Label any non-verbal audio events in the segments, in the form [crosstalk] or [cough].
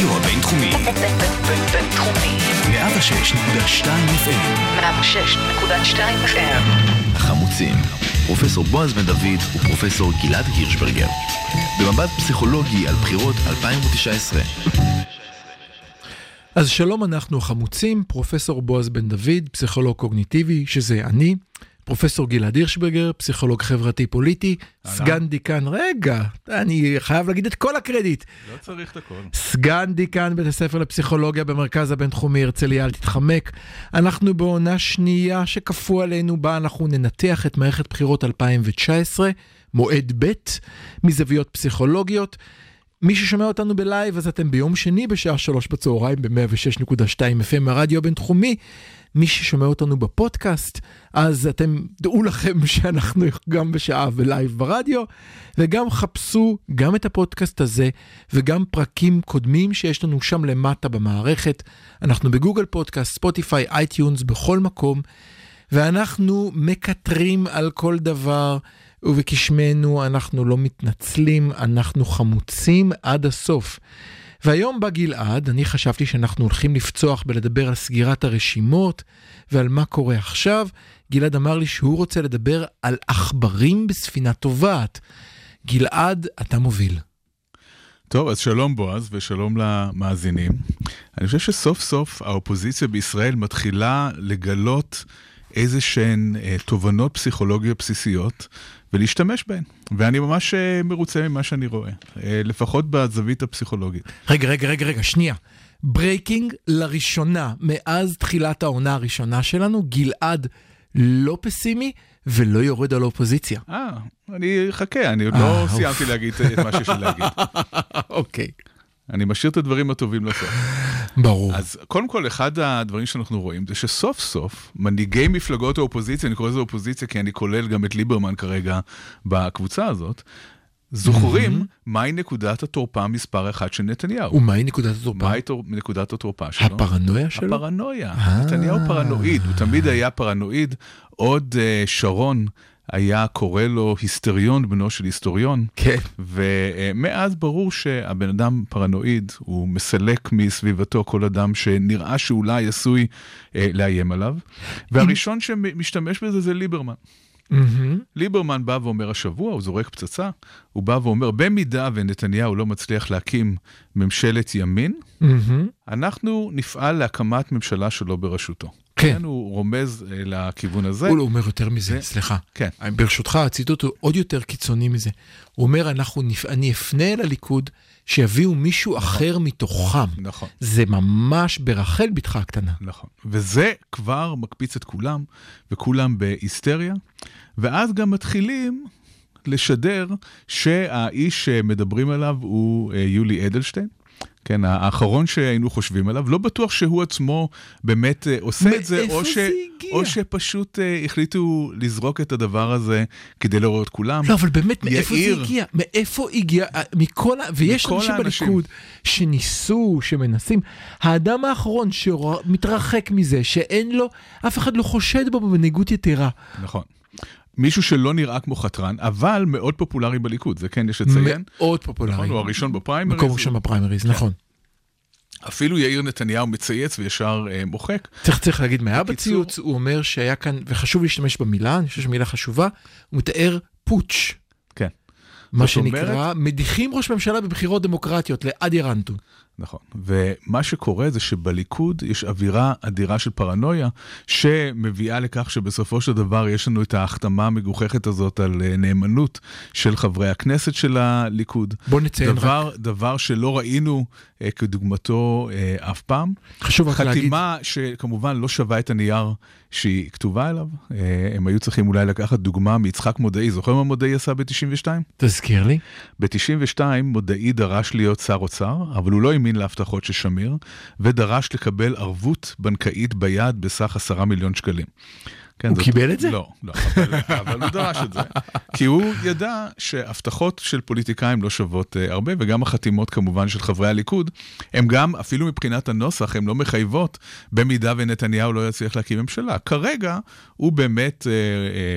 הרדיו הבינתחומי. בינתחומי. 106.2 FM. 106.2 FM. החמוצים. פרופסור בועז בן דוד ופרופסור גלעד הירשברגר. במבט פסיכולוגי על בחירות 2019. אז שלום, אנחנו החמוצים, פרופסור בועז בן דוד, פסיכולוג קוגניטיבי, שזה אני, פרופסור גלעד הירשברגר, פסיכולוג חברתי פוליטי, סגן דיקן, רגע, אני חייב להגיד את כל הקרדיט. לא צריך את הכל. סגן דיקן בית הספר לפסיכולוגיה במרכז הבינתחומי הרצליה, אל תתחמק. אנחנו בעונה שנייה שכפו עלינו, בה אנחנו ננתח את מערכת בחירות 2019, מועד ב', מזוויות פסיכולוגיות. מי ששומע אותנו ב live, אז אתם ביום שני בשעה שלוש בצהריים ב-106.2 FM הרדיו הבינתחומי. מי ששומע אותנו בפודקאסט, אז אתם, דעו לכם [laughs] שאנחנו גם בשעה ו live ברדיו, וגם חפשו גם את הפודקאסט הזה, וגם פרקים קודמים שיש לנו שם למטה במערכת. אנחנו ב Google Podcast, Spotify, iTunes, בכל מקום, ואנחנו מקטרים על כל דבר. וכשמנו אנחנו לא מתנצלים, אנחנו חמוצים עד הסוף. והיום בא גלעד, אני חשבתי שאנחנו הולכים לפצוח בלדבר על סגירת הרשימות ועל מה קורה עכשיו. גלעד אמר לי שהוא רוצה לדבר על עכברים בספינה טובעת. גלעד, אתה מוביל. טוב, אז שלום בועז ושלום למאזינים. אני חושב שסוף סוף האופוזיציה בישראל מתחילה לגלות איזה שהן אה, תובנות פסיכולוגיות בסיסיות ולהשתמש בהן. ואני ממש אה, מרוצה ממה שאני רואה, אה, לפחות בזווית הפסיכולוגית. רגע, רגע, רגע, רגע, שנייה. breaking לראשונה מאז תחילת העונה הראשונה שלנו, גלעד לא פסימי ולא יורד על האופוזיציה. אה, אני אחכה, אני עוד אה, לא אוף. סיימתי להגיד את מה שיש לי להגיד. [laughs] אוקיי. אני משאיר את הדברים הטובים לסוף. [laughs] ברור. אז קודם כל, אחד הדברים שאנחנו רואים זה שסוף סוף מנהיגי מפלגות האופוזיציה, אני קורא לזה אופוזיציה כי אני כולל גם את ליברמן כרגע בקבוצה הזאת, זוכרים מהי נקודת התורפה מספר אחת של נתניהו. ומהי נקודת התורפה? מהי תור- נקודת התורפה שלו? הפרנויה שלו? הפרנויה. אה. נתניהו פרנואיד, הוא תמיד היה פרנואיד. עוד אה, שרון היה קורא לו היסטריון, בנו של היסטוריון. כן. ומאז ברור שהבן אדם פרנואיד, הוא מסלק מסביבתו כל אדם שנראה שאולי עשוי אה, לאיים עליו. והראשון שמשתמש בזה זה ליברמן. מהמם. ליברמן בא ואומר השבוע, הוא זורק פצצה, הוא בא ואומר, במידה ונתניהו לא מצליח להקים ממשלת ימין, מהמם. אנחנו נפעל להקמת ממשלה שלא בראשותו. כן. הוא רומז אה, לכיוון הזה. הוא לא אומר יותר מזה, זה- סליחה. כן. ברשותך, הציטוט הוא עוד יותר קיצוני מזה. הוא אומר. אני אפנה אל הליכוד שיביאו מישהו אחר מתוכם. נכון. זה ממש ברחל בתך הקטנה. נכון. וזה כבר מקפיץ את כולם, וכולם בהיסטריה, ואז גם מתחילים לשדר שהאיש שמדברים עליו הוא אה, יולי אדלשטיין. כן, האחרון שהיינו חושבים עליו, לא בטוח שהוא עצמו באמת אה, עושה את זה, או, זה הגיע? או שפשוט אה, החליטו לזרוק את הדבר הזה כדי לעורר את כולם. לא, אבל באמת, מאיפה זה יאיר. הגיע? מאיפה הגיע? אה, מכל ה... ויש מכל אנשים האנשים. בליכוד שניסו, שמנסים. האדם האחרון שמתרחק מזה, שאין לו, אף אחד לא חושד בו במנהיגות יתרה. נכון. מישהו שלא נראה כמו חתרן, אבל מאוד פופולרי בליכוד, זה כן יש לציין. מאוד פופולרי. נכון, הוא הראשון בפריימריז. מקום ראשון בפריימריז, נכון. אפילו יאיר נתניהו מצייץ וישר אה, מוחק. צריך, צריך להגיד מה היה בציוץ, הוא אומר שהיה כאן, וחשוב להשתמש במילה, אני חושב שמילה חשובה, הוא מתאר פוטש. כן. מה זאת אומרת- שנקרא, מדיחים ראש ממשלה בבחירות דמוקרטיות לעד ירנטו. נכון. ומה שקורה זה שבליכוד יש אווירה אדירה של פרנויה, שמביאה לכך שבסופו של דבר יש לנו את ההחתמה המגוחכת הזאת על אה, נאמנות של חברי הכנסת של הליכוד. בוא נציין דבר, דבר שלא ראינו אה, כדוגמתו אה, אף פעם. חשוב רק להגיד, חתימה שכמובן לא שווה את הנייר שהיא כתובה אליו. אה, הם היו צריכים אולי לקחת דוגמה מיצחק מודעי. זוכר מה מודעי עשה ב-92? תזכיר לי. ב-92 מודעי דרש להיות שר אוצר, אבל הוא לא האמין להבטחות של שמיר, ודרש לקבל ערבות בנקאית ביד בסך עשרה מיליון שקלים. כן, הוא זאת- קיבל את זה? לא, לא, אבל, אבל הוא דרש את זה. [laughs] כי הוא ידע שהבטחות של פוליטיקאים לא שוות אה, הרבה, וגם החתימות כמובן של חברי הליכוד, הם גם, אפילו מבחינת הנוסח, הן לא מחייבות במידה ונתניהו לא יצליח להקים ממשלה. כרגע הוא באמת אה,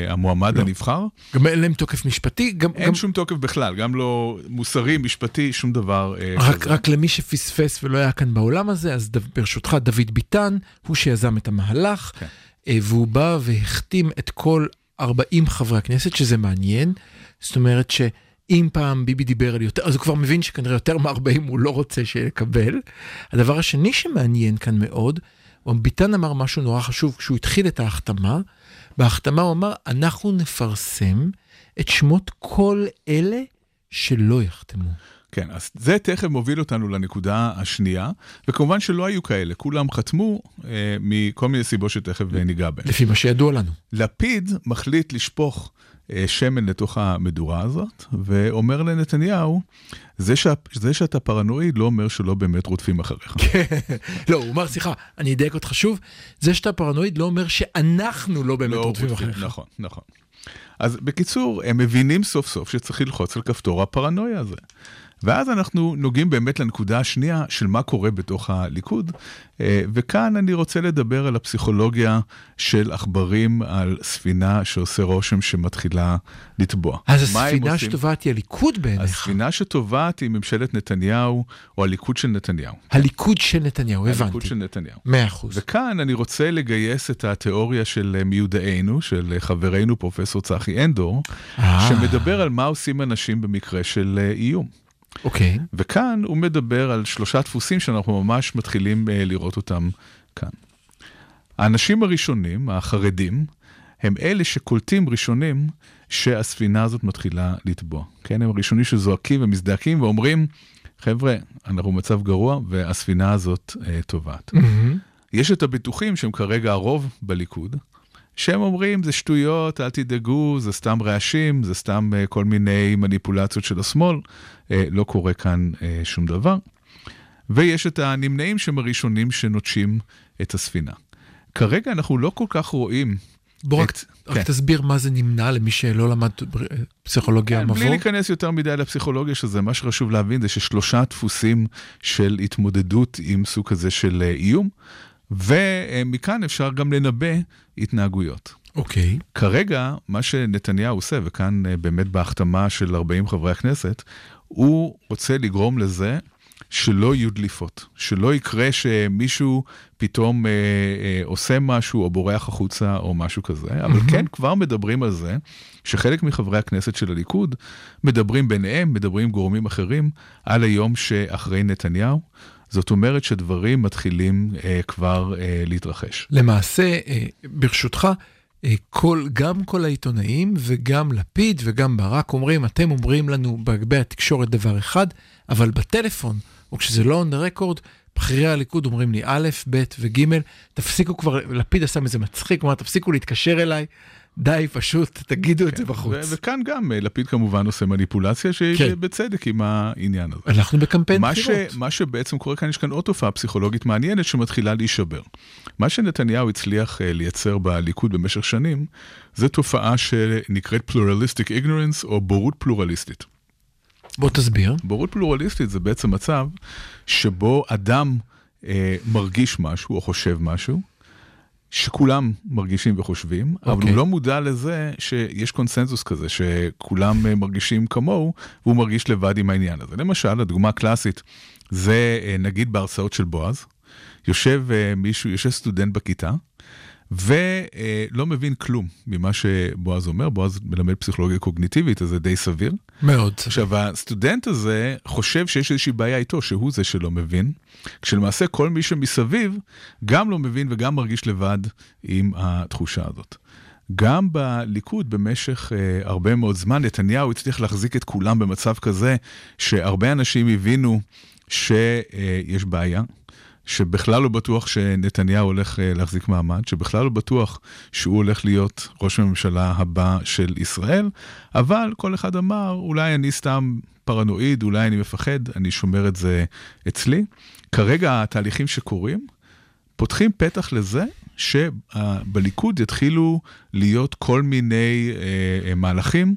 אה, המועמד לא. הנבחר. גם אין להם תוקף משפטי, גם... אין גם... שום תוקף בכלל, גם לא מוסרי, משפטי, שום דבר אה, רק, כזה. רק למי שפספס ולא היה כאן בעולם הזה, אז דו, ברשותך, דוד ביטן, הוא שיזם את המהלך, כן. אה, והוא בא והחתים את כל 40 חברי הכנסת, שזה מעניין. זאת אומרת שאם פעם ביבי דיבר על יותר, אז הוא כבר מבין שכנראה יותר מ-40 הוא לא רוצה שיקבל. הדבר השני שמעניין כאן מאוד, ביטן אמר משהו נורא חשוב כשהוא התחיל את ההחתמה. בהחתמה הוא אמר, אנחנו נפרסם את שמות כל אלה שלא יחתמו. כן, אז זה תכף מוביל אותנו לנקודה השנייה, וכמובן שלא היו כאלה, כולם חתמו אה, מכל מיני סיבות שתכף אה, ניגע בהן. לפי מה שידוע לנו. לפיד מחליט לשפוך אה, שמן לתוך המדורה הזאת, ואומר לנתניהו, זה, שה, זה שאתה פרנואיד לא אומר שלא באמת רודפים אחריך. [laughs] לא, הוא אמר, סליחה, אני אדייק אותך שוב, זה שאתה פרנואיד לא אומר שאנחנו לא באמת לא רודפים, אחריך. נכון, נכון. אז בקיצור, הם מבינים סוף סוף שצריך ללחוץ על כפתור הפרנויה הזה. ואז אנחנו נוגעים באמת לנקודה השנייה של מה קורה בתוך הליכוד, אה, וכאן אני רוצה לדבר על הפסיכולוגיה של עכברים על ספינה שעושה רושם שמתחילה לטבוע. אז הספינה? שטובעת היא הליכוד בעיניך. הספינה שטובעת היא ממשלת נתניהו, או הליכוד של נתניהו. הליכוד של נתניהו, הליכוד הבנתי. של נתניהו. מאה אחוז. וכאן אני רוצה לגייס את התיאוריה של אה, מיודענו, של אה, חברנו פרופסור צחי אנדור, שמדבר על מה עושים אנשים במקרה של איום. אוקיי. וכאן הוא מדבר על שלושה דפוסים שאנחנו ממש מתחילים אה, לראות אותם כאן. האנשים הראשונים, החרדים, הם אלה שקולטים ראשונים שהספינה הזאת מתחילה לטבוע. כן, הם הראשונים שזועקים ומזדעקים ואומרים, חבר'ה, אנחנו במצב גרוע והספינה הזאת אה, טובעת. מהמם. יש את הבטוחים שהם כרגע הרוב בליכוד, שהם אומרים זה שטויות, אל תדאגו, זה סתם רעשים, זה סתם uh, כל מיני מניפולציות של השמאל, uh, לא קורה כאן uh, שום דבר. ויש את הנמנעים שהם הראשונים שנוטשים את הספינה. כרגע אנחנו לא כל כך רואים בוא את- רק כן. תסביר מה זה נמנע למי שלא למד פסיכולוגיה כן, בלי מבוא. להיכנס יותר מדי לפסיכולוגיה שזה, מה שחשוב להבין זה ששלושה דפוסים של התמודדות עם סוג כזה של איום, ומכאן אפשר גם לנבא התנהגויות. אוקיי. כרגע, מה שנתניהו עושה, וכאן אה, באמת בהחתמה של 40 חברי הכנסת, הוא רוצה לגרום לזה שלא יהיו דליפות, שלא יקרה שמישהו פתאום אה, אה, עושה משהו או בורח החוצה או משהו כזה, אבל כן כבר מדברים על זה שחלק מחברי הכנסת של הליכוד מדברים ביניהם, מדברים עם גורמים אחרים, על היום שאחרי נתניהו. זאת אומרת שדברים מתחילים אה, כבר אה, להתרחש. למעשה, אה, ברשותך, אה, כל, גם כל העיתונאים וגם לפיד וגם ברק אומרים, אתם אומרים לנו בהגבי התקשורת דבר אחד, אבל בטלפון, או כשזה לא on the record, בכירי הליכוד אומרים לי א', ב' וג', תפסיקו כבר, לפיד עשה מזה מצחיק, אמר, תפסיקו להתקשר אליי, די, פשוט תגידו את זה בחוץ. ו- וכאן גם אה, לפיד כמובן עושה מניפולציה שהיא כן. בצדק עם העניין הזה. אנחנו בקמפיין מה, ש, בחירות. מה שבעצם קורה כאן, יש כאן עוד תופעה פסיכולוגית מעניינת שמתחילה להישבר. מה שנתניהו הצליח אה, לייצר בליכוד במשך שנים, זה תופעה שנקראת Pluralistic Ignorance או בורות פלורליסטית. בוא תסביר. בורות פלורליסטית זה בעצם מצב שבו אדם אה, מרגיש משהו או חושב משהו, שכולם מרגישים וחושבים, okay. אבל אוקיי. הוא לא מודע לזה שיש קונסנזוס כזה, שכולם אה, מרגישים כמוהו, והוא מרגיש לבד עם העניין הזה. למשל, הדוגמה הקלאסית זה אה, נגיד בהרצאות של בועז, יושב אה, מישהו, יושב סטודנט בכיתה, ולא מבין כלום ממה שבועז אומר, בועז מלמד פסיכולוגיה קוגניטיבית, אז זה די סביר. מאוד. עכשיו, הסטודנט הזה חושב שיש איזושהי בעיה איתו, שהוא זה שלא מבין, כשלמעשה כל מי שמסביב גם לא מבין וגם מרגיש לבד עם התחושה הזאת. גם בליכוד במשך אה, הרבה מאוד זמן, נתניהו הצליח להחזיק את כולם במצב כזה, שהרבה אנשים הבינו שיש בעיה. שבכלל לא בטוח שנתניהו הולך אה, להחזיק מעמד, שבכלל לא בטוח שהוא הולך להיות ראש הממשלה הבא של ישראל, אבל כל אחד אמר, אולי אני סתם פרנואיד, אולי אני מפחד, אני שומר את זה אצלי. כרגע התהליכים שקורים פותחים פתח לזה שבליכוד יתחילו להיות כל מיני אה, אה, מהלכים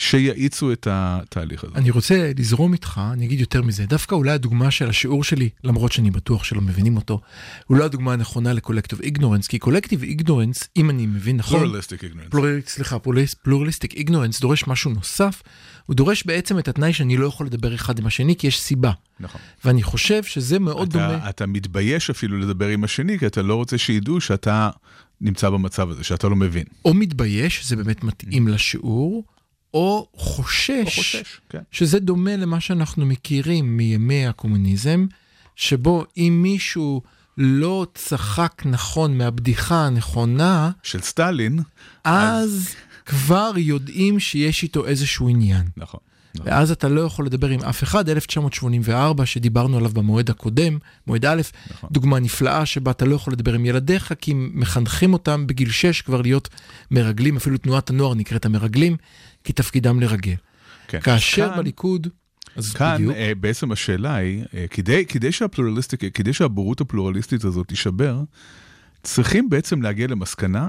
שיאיצו את התהליך הזה. אני רוצה לזרום איתך, אני אגיד יותר מזה, דווקא אולי הדוגמה של השיעור שלי, למרות שאני בטוח שלא מבינים אותו, הוא לא הדוגמה הנכונה לקולקטיב איגנורנס, כי קולקטיב איגנורנס, אם אני מבין נכון, פלורליסטיק איגנרנס. פלורליסט, סליחה, פלורליסטיק איגנורנס דורש משהו נוסף, הוא דורש בעצם את התנאי שאני לא יכול לדבר אחד עם השני, כי יש סיבה. נכון. ואני חושב שזה מאוד דומה. אתה, אתה מתבייש אפילו לדבר עם השני, כי אתה לא רוצה שידעו שאתה נמצא במצב הזה, שאתה לא מבין. או מתבייש, זה באמת מתאים לשיעור, או חושש, או חושש, כן. שזה דומה למה שאנחנו מכירים מימי הקומוניזם, שבו אם מישהו לא צחק נכון מהבדיחה הנכונה, של סטלין, אז כבר יודעים שיש איתו איזשהו עניין. נכון. ואז אתה לא יכול לדבר עם אף אחד. 1984, שדיברנו עליו במועד הקודם, מועד א', נכון. דוגמה נפלאה שבה אתה לא יכול לדבר עם ילדיך, כי מחנכים אותם בגיל 6 כבר להיות מרגלים, אפילו תנועת הנוער נקראת המרגלים, כי תפקידם לרגל. כן. כאשר כאן- בליכוד, אז כאן בדיוק, אה, בעצם השאלה היא, אה, כדי, כדי שהפלורליסטיק, כדי שהבורות הפלורליסטית הזאת תישבר, צריכים בעצם להגיע למסקנה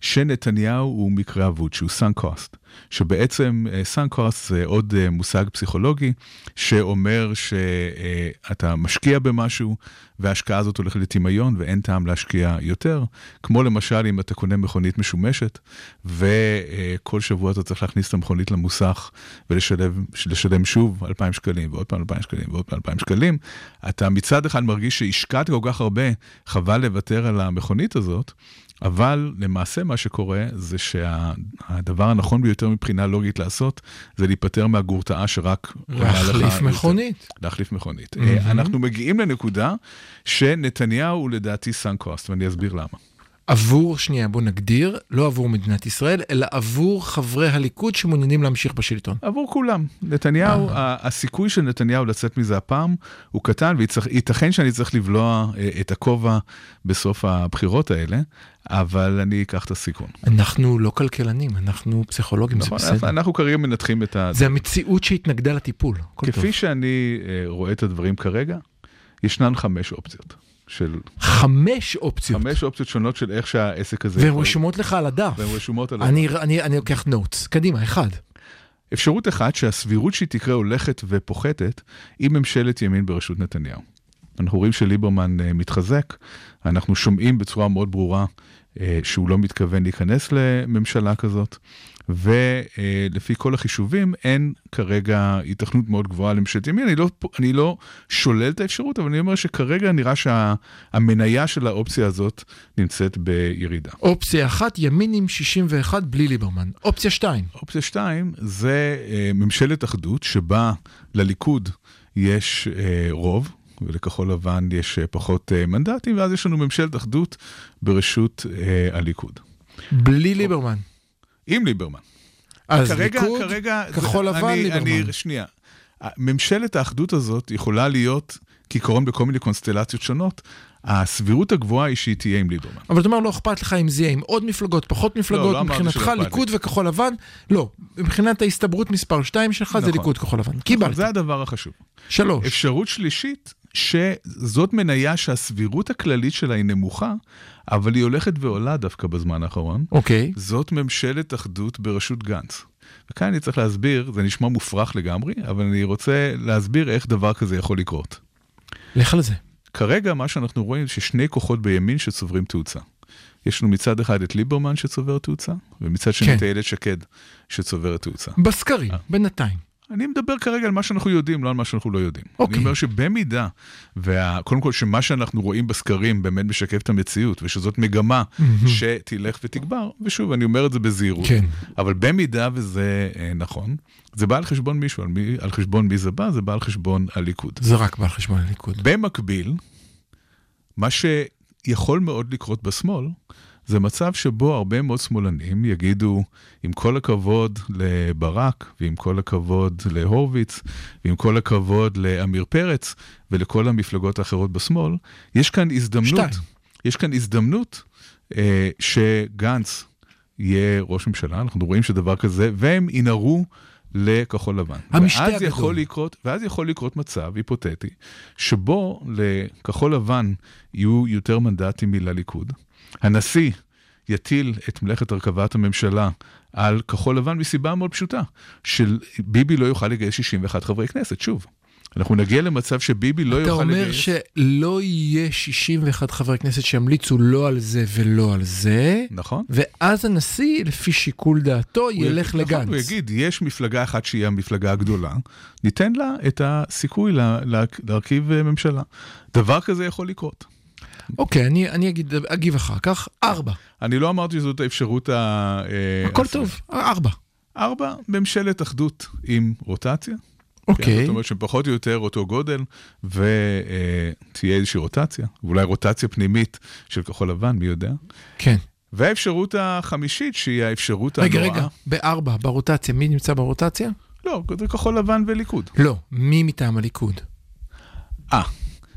שנתניהו הוא מקרה אבוד, שהוא sunk cost. שבעצם אה, sunk cost זה עוד אה, מושג פסיכולוגי שאומר שאתה משקיע במשהו וההשקעה הזאת הולכת לטמיון ואין טעם להשקיע יותר. כמו למשל אם אתה קונה מכונית משומשת וכל שבוע אתה צריך להכניס את המכונית למוסך ולשלם לשלם שוב 2,000 שקלים ועוד פעם 2,000 שקלים ועוד פעם 2,000 שקלים, אתה מצד אחד מרגיש שהשקעת כל כך הרבה, חבל לוותר על המכונית הזאת. אבל למעשה מה שקורה זה שהדבר הנכון ביותר מבחינה לוגית לעשות זה להיפטר מהגורתאה שרק להחליף יותר. מכונית. להחליף מכונית. אה, אנחנו מגיעים לנקודה שנתניהו הוא לדעתי קוסט, ואני אסביר למה. עבור, שנייה, בוא נגדיר, לא עבור מדינת ישראל, אלא עבור חברי הליכוד שמעוניינים להמשיך בשלטון. עבור כולם. נתניהו, אה. הסיכוי של נתניהו לצאת מזה הפעם הוא קטן, וייתכן שאני צריך לבלוע אה, את הכובע בסוף הבחירות האלה, אבל אני אקח את הסיכון. אנחנו לא כלכלנים, אנחנו פסיכולוגים, זה נכון, בסדר. אנחנו כרגע מנתחים את ה... זה המציאות שהתנגדה לטיפול. הכל טוב. כפי שאני אה, רואה את הדברים כרגע, ישנן חמש אופציות. של חמש אופציות, חמש אופציות שונות של איך שהעסק הזה והן יכול... רשומות לך על הדף. והן רשומות על... אני, אני, אני לוקח נוטס, קדימה, אחד. אפשרות אחת שהסבירות שהיא תקרה הולכת ופוחתת היא ממשלת ימין בראשות נתניהו. אנחנו רואים שליברמן אה, מתחזק, אנחנו שומעים בצורה מאוד ברורה אה, שהוא לא מתכוון להיכנס לממשלה כזאת, ולפי כל החישובים אין כרגע התכנות מאוד גבוהה לממשלת ימין. אני לא, אני לא שולל את האפשרות, אבל אני אומר שכרגע נראה שהמניה של האופציה הזאת נמצאת בירידה. אופציה אחת, ימין עם 61 בלי ליברמן. אופציה שתיים, אופציה שתיים זה אה, ממשלת אחדות שבה לליכוד יש אה, רוב. ולכחול לבן יש אה, פחות מנדטים, ואז יש לנו ממשלת אחדות בראשות הליכוד. בלי ליברמן. עם ליברמן. אז כרגע, ליכוד, כרגע, כחול זה- לבן, אני, ליברמן. אני, שנייה. ממשלת האחדות הזאת יכולה להיות כעיקרון בכל מיני קונסטלציות שונות. הסבירות הגבוהה היא שהיא תהיה עם ליברמן. אבל אתה אומר, לא אכפת לך אם זה יהיה עם עוד מפלגות, פחות מפלגות, לא שלא מבחינתך אכפת לי. ליכוד וכחול לבן? לא. מבחינת ההסתברות מספר 2 שלך זה נכון. ליכוד כחול לבן. קיבלת. זה הדבר החשוב. שלוש. אפשרות שלישית, שזאת מניה שהסבירות הכללית שלה היא נמוכה, אבל היא הולכת ועולה דווקא בזמן האחרון. אוקיי. זאת ממשלת אחדות בראשות גנץ. וכאן אני צריך להסביר, זה נשמע מופרך לגמרי, אבל אני רוצה להסביר איך דבר כזה יכול לקרות. לך על זה. כרגע מה שאנחנו רואים ששני כוחות בימין שצוברים תאוצה. יש לנו מצד אחד את ליברמן שצובר תאוצה, ומצד שני כן. את איילת שקד שצוברת תאוצה. בסקרים, אה. בינתיים. אני מדבר כרגע על מה שאנחנו יודעים, לא על מה שאנחנו לא יודעים. אוקיי. אני אומר שבמידה, וקודם כל שמה שאנחנו רואים בסקרים באמת משקף את המציאות, ושזאת מגמה שתלך ותגבר, ושוב, אני אומר את זה בזהירות, כן. אבל במידה וזה אה, נכון, זה בא על חשבון מישהו, על, מי, על חשבון מי זה בא? זה בא על חשבון הליכוד. זה רק בא על חשבון הליכוד. במקביל, מה שיכול מאוד לקרות בשמאל, זה מצב שבו הרבה מאוד שמאלנים יגידו, עם כל הכבוד לברק, ועם כל הכבוד להורוביץ, ועם כל הכבוד לעמיר פרץ, ולכל המפלגות האחרות בשמאל, יש כאן הזדמנות, שתיים. יש כאן הזדמנות אה, שגנץ יהיה ראש ממשלה, אנחנו רואים שדבר כזה, והם ינהרו לכחול לבן. המשתה ואז הגדול. יכול לקרות, ואז יכול לקרות מצב היפותטי, שבו לכחול לבן יהיו יותר מנדטים מלליכוד, הנשיא יטיל את מלאכת הרכבת הממשלה על כחול לבן מסיבה מאוד פשוטה, שביבי לא יוכל לגייס 61 חברי כנסת, שוב. אנחנו נגיע למצב שביבי לא אתה יוכל אומר לגייס... שלא יהיה 61 חברי כנסת שימליצו לא על זה ולא על זה, נכון. ואז הנשיא, לפי שיקול דעתו, ילך יגיד- לגנץ. נכון, הוא יגיד, יש מפלגה אחת שהיא המפלגה הגדולה, ניתן לה את הסיכוי לה, לה, להרכיב אה, ממשלה. דבר כזה יכול לקרות. אוקיי, אני, אני אגיד, אגיב אחר כך. ארבע. אני לא אמרתי שזאת האפשרות ה... אה, הכל. טוב, ארבע. ארבע, ממשלת אחדות עם רוטציה. כן, אוקיי. זאת אומרת שפחות או יותר אותו גודל, ותהיה איזושהי רוטציה, ואולי רוטציה פנימית של כחול לבן, מי יודע. כן. והאפשרות החמישית, שהיא האפשרות רגע, הנוראה... רגע, בארבע, ברוטציה, מי נמצא ברוטציה? לא, זה כחול לבן וליכוד. לא, מי מטעם הליכוד? אה,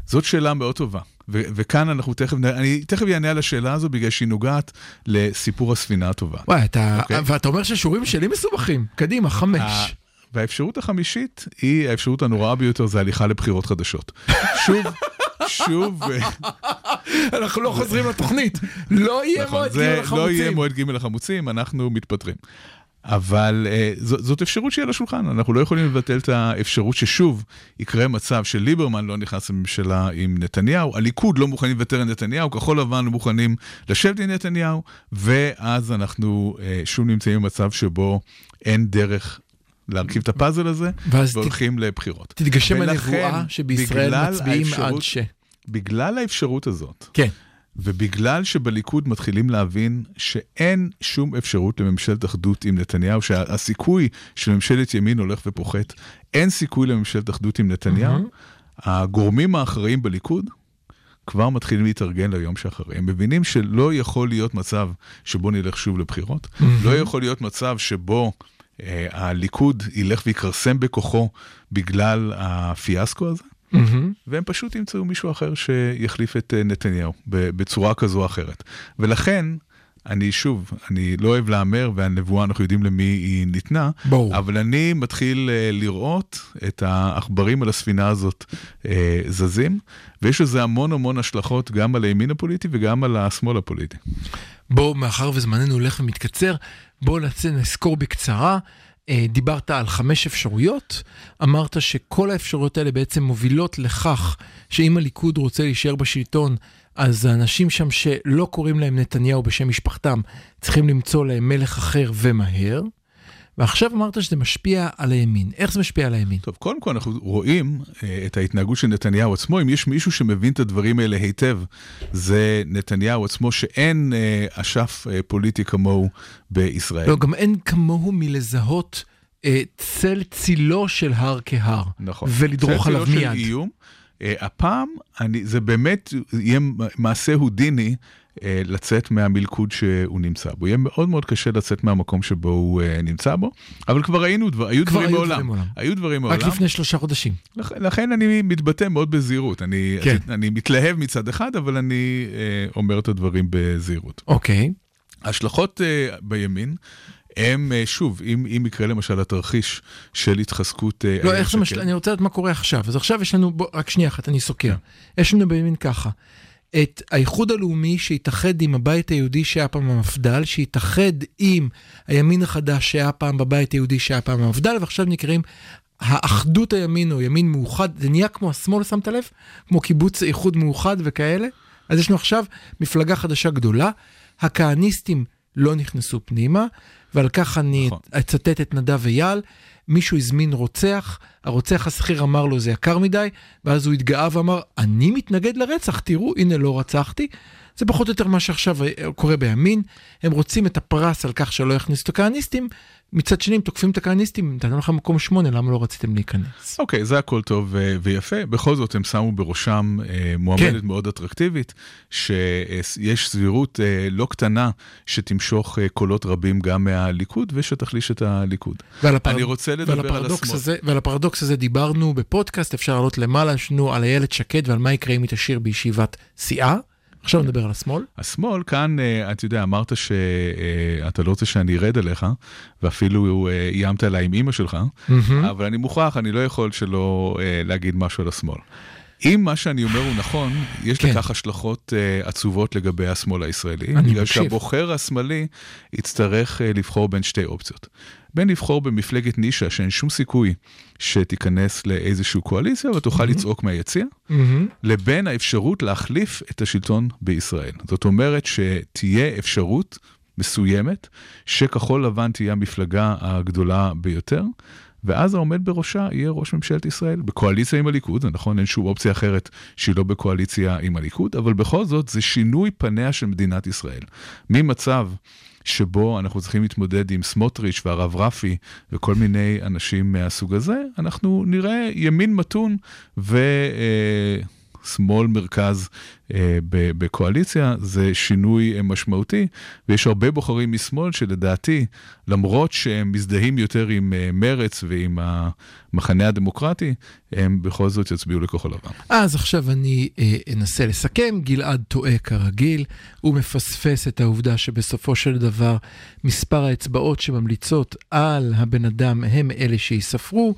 זאת שאלה מאוד טובה. ו- וכאן אנחנו תכף, אני תכף אענה על השאלה הזו בגלל שהיא נוגעת לסיפור הספינה הטובה. וואי, אתה, אוקיי. ואתה אומר שהשיעורים שלי מסובכים. קדימה, חמש. והאפשרות החמישית היא האפשרות הנוראה ביותר, זה הליכה לבחירות חדשות. שוב, שוב, אה, אנחנו לא חוזרים לתוכנית. לא יהיה נכון, מועד זה גיל לא יהיה לחמוצים. מועד ג' לחמוצים, אנחנו מתפטרים. אבל אה, ז, זאת אפשרות שיהיה על השולחן, אנחנו לא יכולים לבטל את האפשרות ששוב יקרה מצב שליברמן לא נכנס לממשלה עם נתניהו, הליכוד לא מוכנים לוותר על נתניהו, כחול לבן לא מוכנים לשבת עם נתניהו, ואז אנחנו אה, שוב נמצאים במצב שבו אין דרך להרכיב את הפאזל הזה, ואז ת- והולכים לבחירות. תתגשם הנבואה שבישראל מצביעים עד האפשרות- ש... בגלל האפשרות הזאת, כן. ובגלל שבליכוד מתחילים להבין שאין שום אפשרות לממשלת אחדות עם נתניהו, שהסיכוי של ממשלת ימין הולך ופוחת, אין סיכוי לממשלת אחדות עם נתניהו, הגורמים האחראים בליכוד כבר מתחילים להתארגן ליום שאחרי. הם מבינים שלא יכול להיות מצב שבו נלך שוב לבחירות, לא יכול להיות מצב שבו אה, הליכוד ילך ויכרסם בכוחו בגלל הפיאסקו הזה. מהמם. והם פשוט ימצאו מישהו אחר שיחליף את אה, נתניהו בצורה כזו או אחרת. ולכן, אני שוב, אני לא אוהב להמר, והנבואה, אנחנו יודעים למי היא ניתנה, ברור. אבל אני מתחיל אה, לראות את העכברים על הספינה הזאת אה, זזים, ויש לזה המון המון השלכות גם על הימין הפוליטי וגם על השמאל הפוליטי. בואו, מאחר וזמננו הולך ומתקצר, בואו נזכור בקצרה. אה, דיברת על חמש אפשרויות, אמרת שכל האפשרויות האלה בעצם מובילות לכך שאם הליכוד רוצה להישאר בשלטון, אז האנשים שם שלא קוראים להם נתניהו בשם משפחתם, צריכים למצוא להם מלך אחר ומהר. ועכשיו אמרת שזה משפיע על הימין. איך זה משפיע על הימין? טוב, קודם כל אנחנו רואים אה, את ההתנהגות של נתניהו עצמו. אם יש מישהו שמבין את הדברים האלה היטב, זה נתניהו עצמו, שאין אה, אשף אה, פוליטי כמוהו בישראל. לא, גם אין כמוהו מלזהות צל צילו של הר כהר. נכון. ולדרוך צל עליו צילו של מיד. איום. אה, הפעם, אני, זה באמת יהיה מעשה הודיני אה, לצאת מהמלכוד שהוא נמצא בו. יהיה מאוד מאוד קשה לצאת מהמקום שבו הוא אה, נמצא בו, אבל כבר ראינו, דבר, היו כבר דברים היו מעולם. דברים מעולם. היו דברים רק מעולם. לפני שלושה חודשים. לכ- לכן אני מתבטא מאוד בזהירות. אני, כן. אני מתלהב מצד אחד, אבל אני אה, אומר את הדברים בזהירות. אוקיי. ההשלכות אה, בימין הם, אה, שוב, אם, אם יקרה למשל התרחיש של התחזקות... אה, לא, איך זה משל... אני רוצה לדעת מה קורה עכשיו. אז עכשיו יש לנו, בוא, רק שנייה אחת, אני סוקר. כן. יש לנו בימין ככה, את האיחוד הלאומי שהתאחד עם הבית היהודי שהיה פעם המפד"ל, שהתאחד עם הימין החדש שהיה פעם בבית היהודי שהיה פעם המפד"ל, ועכשיו נקראים האחדות הימין או ימין מאוחד, זה נהיה כמו השמאל, שמת לב? כמו קיבוץ איחוד מאוחד וכאלה. אז יש לנו עכשיו מפלגה חדשה גדולה, הכהניסטים לא נכנסו פנימה, ועל כך אני נכון. אצטט את נדב אייל, מישהו הזמין רוצח, הרוצח השכיר אמר לו זה יקר מדי, ואז הוא התגאה ואמר, אני מתנגד לרצח, תראו, הנה לא רצחתי. זה פחות או יותר מה שעכשיו אה, קורה בימין, הם רוצים את הפרס על כך שלא יכניסו את הכהניסטים, מצד שני הם תוקפים את הכהניסטים, נתנו לכם מקום שמונה, למה לא רציתם להיכנס? אוקיי, זה הכל טוב אה, ויפה. בכל זאת, הם שמו בראשם אה, מועמדת כן. מאוד אטרקטיבית, שיש סבירות אה, לא קטנה שתמשוך קולות רבים גם מהליכוד ושתחליש את הליכוד. ועל הפר- אני רוצה לדבר ועל על הפרדוקס השמאל. הזה, ועל הפרדוקס הזה דיברנו בפודקאסט, אפשר לעלות למעלה, יש לנו על איילת שקד ועל מה יקרה אם היא תשאיר בישיבת סיעה. עכשיו נדבר על השמאל. השמאל, כאן, אה, אתה יודע, אמרת שאתה לא רוצה שאני ארד עליך, ואפילו אה, איימת עליי עם אימא שלך, אבל אני מוכרח, אני לא יכול שלא אה, להגיד משהו על השמאל. אם מה שאני אומר הוא נכון, יש כן. לכך השלכות uh, עצובות לגבי השמאל הישראלי. אני בגלל מקשיב. שהבוחר השמאלי יצטרך uh, לבחור בין שתי אופציות. בין לבחור במפלגת נישה שאין שום סיכוי שתיכנס לאיזושהי קואליציה ותוכל לצעוק מהיציע, מהמם. לבין האפשרות להחליף את השלטון בישראל. זאת אומרת שתהיה אפשרות מסוימת שכחול לבן תהיה המפלגה הגדולה ביותר, ואז העומד בראשה יהיה ראש ממשלת ישראל, בקואליציה עם הליכוד, זה נכון, אין שום אופציה אחרת שהיא לא בקואליציה עם הליכוד, אבל בכל זאת זה שינוי פניה של מדינת ישראל. ממצב שבו אנחנו צריכים להתמודד עם סמוטריץ' והרב רפי וכל מיני אנשים מהסוג הזה, אנחנו נראה ימין מתון ושמאל מרכז אה, בקואליציה, זה שינוי אה, משמעותי, ויש הרבה בוחרים משמאל שלדעתי, למרות שהם מזדהים יותר עם אה, מרץ ועם המחנה הדמוקרטי, הם בכל זאת יצביעו לכחול לבן. אז עכשיו אני אה, אנסה לסכם, גלעד טועה כרגיל, הוא מפספס את העובדה שבסופו של דבר מספר האצבעות שממליצות על הבן אדם הם אלה שייספרו,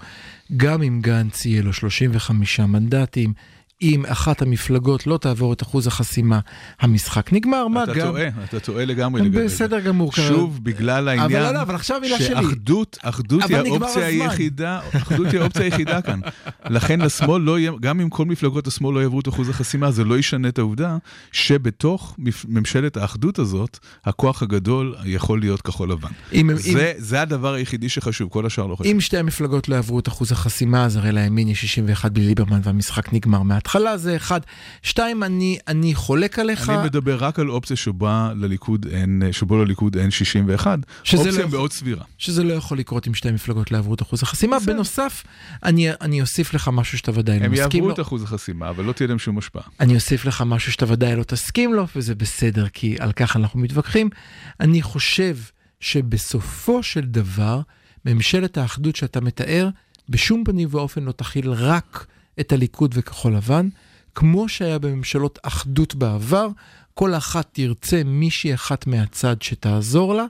גם אם גנץ יהיה לו 35 מנדטים. אם אחת המפלגות לא תעבור את אחוז החסימה, המשחק נגמר, מה אתה גם... טועה, אתה טועה לגמרי לגבי זה. בסדר גמור. שוב, בגלל אבל העניין לא, לא, אבל עכשיו מילה שלי. שאחדות, אחדות היא אבל האופציה. היחידה, אחדות היא האופציה היחידה כאן. [laughs] לכן לשמאל לא יהיה, גם אם כל מפלגות השמאל לא יעברו את אחוז החסימה, זה לא ישנה את העובדה שבתוך ממשלת האחדות הזאת, הכוח הגדול יכול להיות כחול לבן. אם, אם, זה, זה הדבר היחידי שחשוב, כל השאר לא חשוב. אם שתי המפלגות לא יעברו את אחוז החסימה, אז הרי לימין יש 61 בלי ליברמן והמשחק נגמר מההתחלה, זה אחד. שתיים, אני, אני חולק עליך. אני מדבר רק על אופציה שבה לליכוד אין, שבו לליכוד אין 61, שזה אופציה לא- מאוד סבירה. שזה לא יכול לקרות אם שתי המפלגות לא יעברו את אחוז החסימה. בסדר. בנוסף, אני, אני אוסיף לך משהו שאתה ודאי לא הם מסכים יעברו לו. את אחוז החסימה, אבל לא תהיה להם שום השפעה. אני אוסיף לך משהו שאתה ודאי לא תסכים לו, וזה בסדר, כי על כך אנחנו מתווכחים. אני חושב שבסופו של דבר, ממשלת האחדות שאתה מתאר, בשום פנים ואופן לא תכיל רק את הליכוד וכחול לבן, כמו שהיה בממשלות אחדות בעבר, כל אחת תרצה מישהי אחת מהצד שתעזור לה,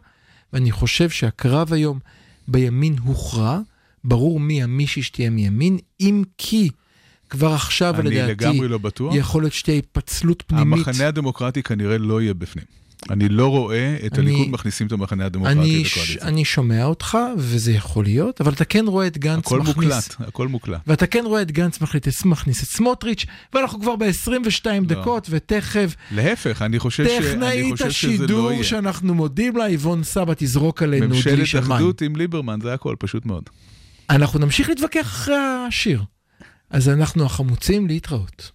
ואני חושב שהקרב היום בימין הוכרע, ברור מי המישהי שתהיה מימין, אם כי כבר עכשיו, אני לדעתי, לגמרי לא בטוח. יכול להיות שתהיה התפצלות פנימית. המחנה הדמוקרטי כנראה לא יהיה בפנים. אני לא רואה את אני- הליכוד מכניסים את המחנה הדמוקרטי. לקואליציה. אני שומע אותך, וזה יכול להיות, אבל אתה כן רואה את גנץ הכל מכניס... מוקלט, הכל מוקלט. ואתה כן רואה את גנץ מחליט, מכניס את סמוטריץ', ואנחנו כבר ב-22 לא. דקות, ותכף להפך, אני חושב, ש... אני טכנאית חושב שזה לא השידור יהיה. שאנחנו מודים לה, איבון סבא תזרוק עלינו דלי ממשלת של מים. אחדות עם ליברמן, זה הכל, פשוט מאוד. אנחנו נמשיך להתווכח אחרי השיר. אז אנחנו החמוצים להתראות.